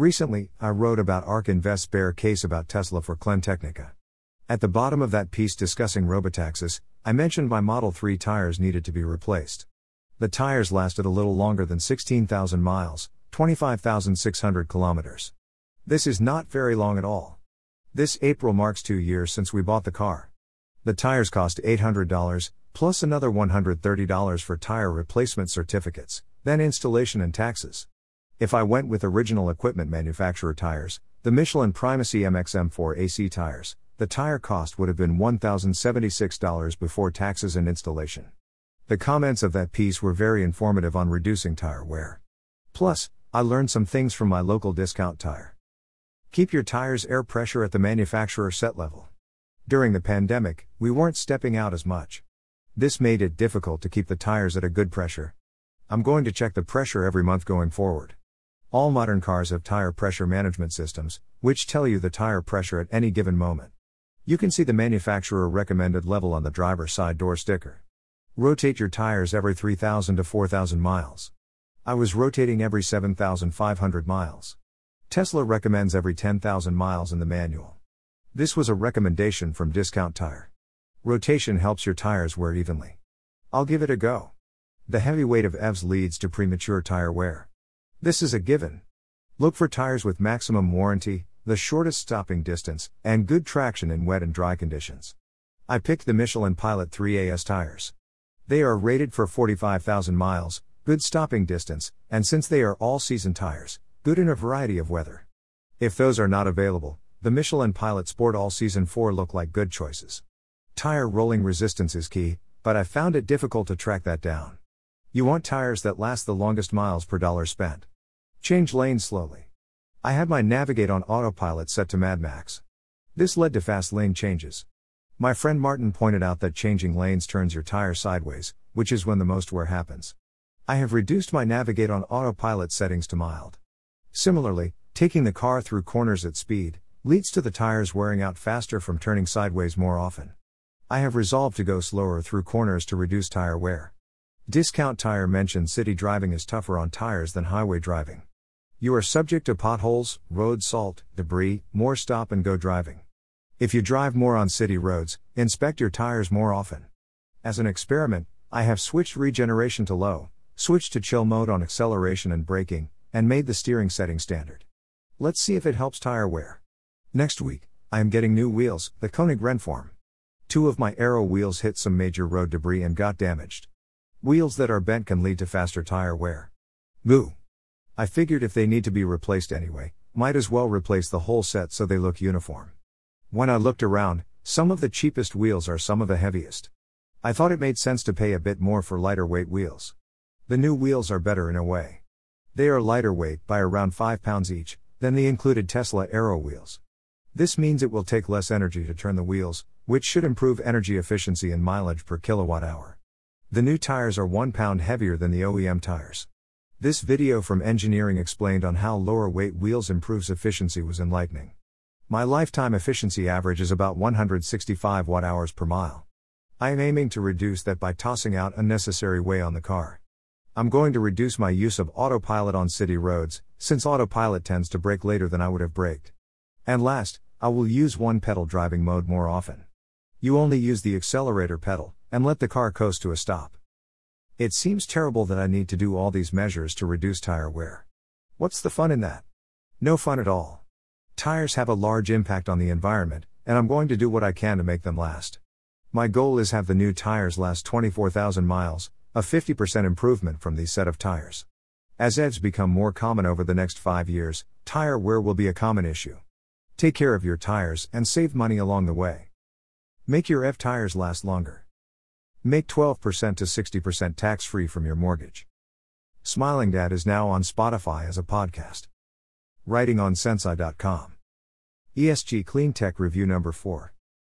Recently, I wrote about ARK Invest's bear case about Tesla for CleanTechnica. At the bottom of that piece discussing Robotaxis, I mentioned my Model 3 tires needed to be replaced. The tires lasted a little longer than 16,000 miles, 25,600 kilometers. This is not very long at all. This April marks two years since we bought the car. The tires cost $800, plus another $130 for tire replacement certificates, then installation and taxes. If I went with original equipment manufacturer tires, the Michelin Primacy MXM4 AC tires, the tire cost would have been $1,076 before taxes and installation. The comments of that piece were very informative on reducing tire wear. Plus, I learned some things from my local discount tire. Keep your tire's air pressure at the manufacturer set level. During the pandemic, we weren't stepping out as much. This made it difficult to keep the tires at a good pressure. I'm going to check the pressure every month going forward. All modern cars have tire pressure management systems, which tell you the tire pressure at any given moment. You can see the manufacturer recommended level on the driver's side door sticker. Rotate your tires every 3,000 to 4,000 miles. I was rotating every 7,500 miles. Tesla recommends every 10,000 miles in the manual. This was a recommendation from Discount Tire. Rotation helps your tires wear evenly. I'll give it a go. The heavy weight of EVs leads to premature tire wear. This is a given. Look for tires with maximum warranty, the shortest stopping distance, and good traction in wet and dry conditions. I picked the Michelin Pilot 3AS tires. They are rated for 45,000 miles, good stopping distance, and since they are all season tires, good in a variety of weather. If those are not available, the Michelin Pilot Sport All Season 4 look like good choices. Tire rolling resistance is key, but I found it difficult to track that down. You want tires that last the longest miles per dollar spent. Change lanes slowly. I had my Navigate on autopilot set to Mad Max. This led to fast lane changes. My friend Martin pointed out that changing lanes turns your tire sideways, which is when the most wear happens. I have reduced my Navigate on autopilot settings to mild. Similarly, taking the car through corners at speed leads to the tires wearing out faster from turning sideways more often. I have resolved to go slower through corners to reduce tire wear. Discount Tire mentioned city driving is tougher on tires than highway driving. You are subject to potholes, road salt, debris, more stop and go driving. If you drive more on city roads, inspect your tires more often. As an experiment, I have switched regeneration to low, switched to chill mode on acceleration and braking, and made the steering setting standard. Let's see if it helps tire wear. Next week, I am getting new wheels, the Koenig Renform. Two of my Aero wheels hit some major road debris and got damaged. Wheels that are bent can lead to faster tire wear. Moo. I figured if they need to be replaced anyway, might as well replace the whole set so they look uniform. When I looked around, some of the cheapest wheels are some of the heaviest. I thought it made sense to pay a bit more for lighter weight wheels. The new wheels are better in a way. They are lighter weight by around 5 pounds each than the included Tesla Aero wheels. This means it will take less energy to turn the wheels, which should improve energy efficiency and mileage per kilowatt hour. The new tires are 1 pound heavier than the OEM tires. This video from engineering explained on how lower weight wheels improves efficiency was enlightening. My lifetime efficiency average is about 165 watt hours per mile. I am aiming to reduce that by tossing out unnecessary weight on the car. I'm going to reduce my use of autopilot on city roads, since autopilot tends to brake later than I would have braked. And last, I will use one pedal driving mode more often. You only use the accelerator pedal, and let the car coast to a stop. It seems terrible that I need to do all these measures to reduce tire wear. What's the fun in that? No fun at all. Tires have a large impact on the environment, and I'm going to do what I can to make them last. My goal is have the new tires last 24,000 miles, a 50% improvement from these set of tires. As EVs become more common over the next 5 years, tire wear will be a common issue. Take care of your tires and save money along the way. Make your EV tires last longer. Make 12% to 60% tax free from your mortgage. Smiling Dad is now on Spotify as a podcast. Writing on Sensei.com. ESG Clean Tech Review Number 4.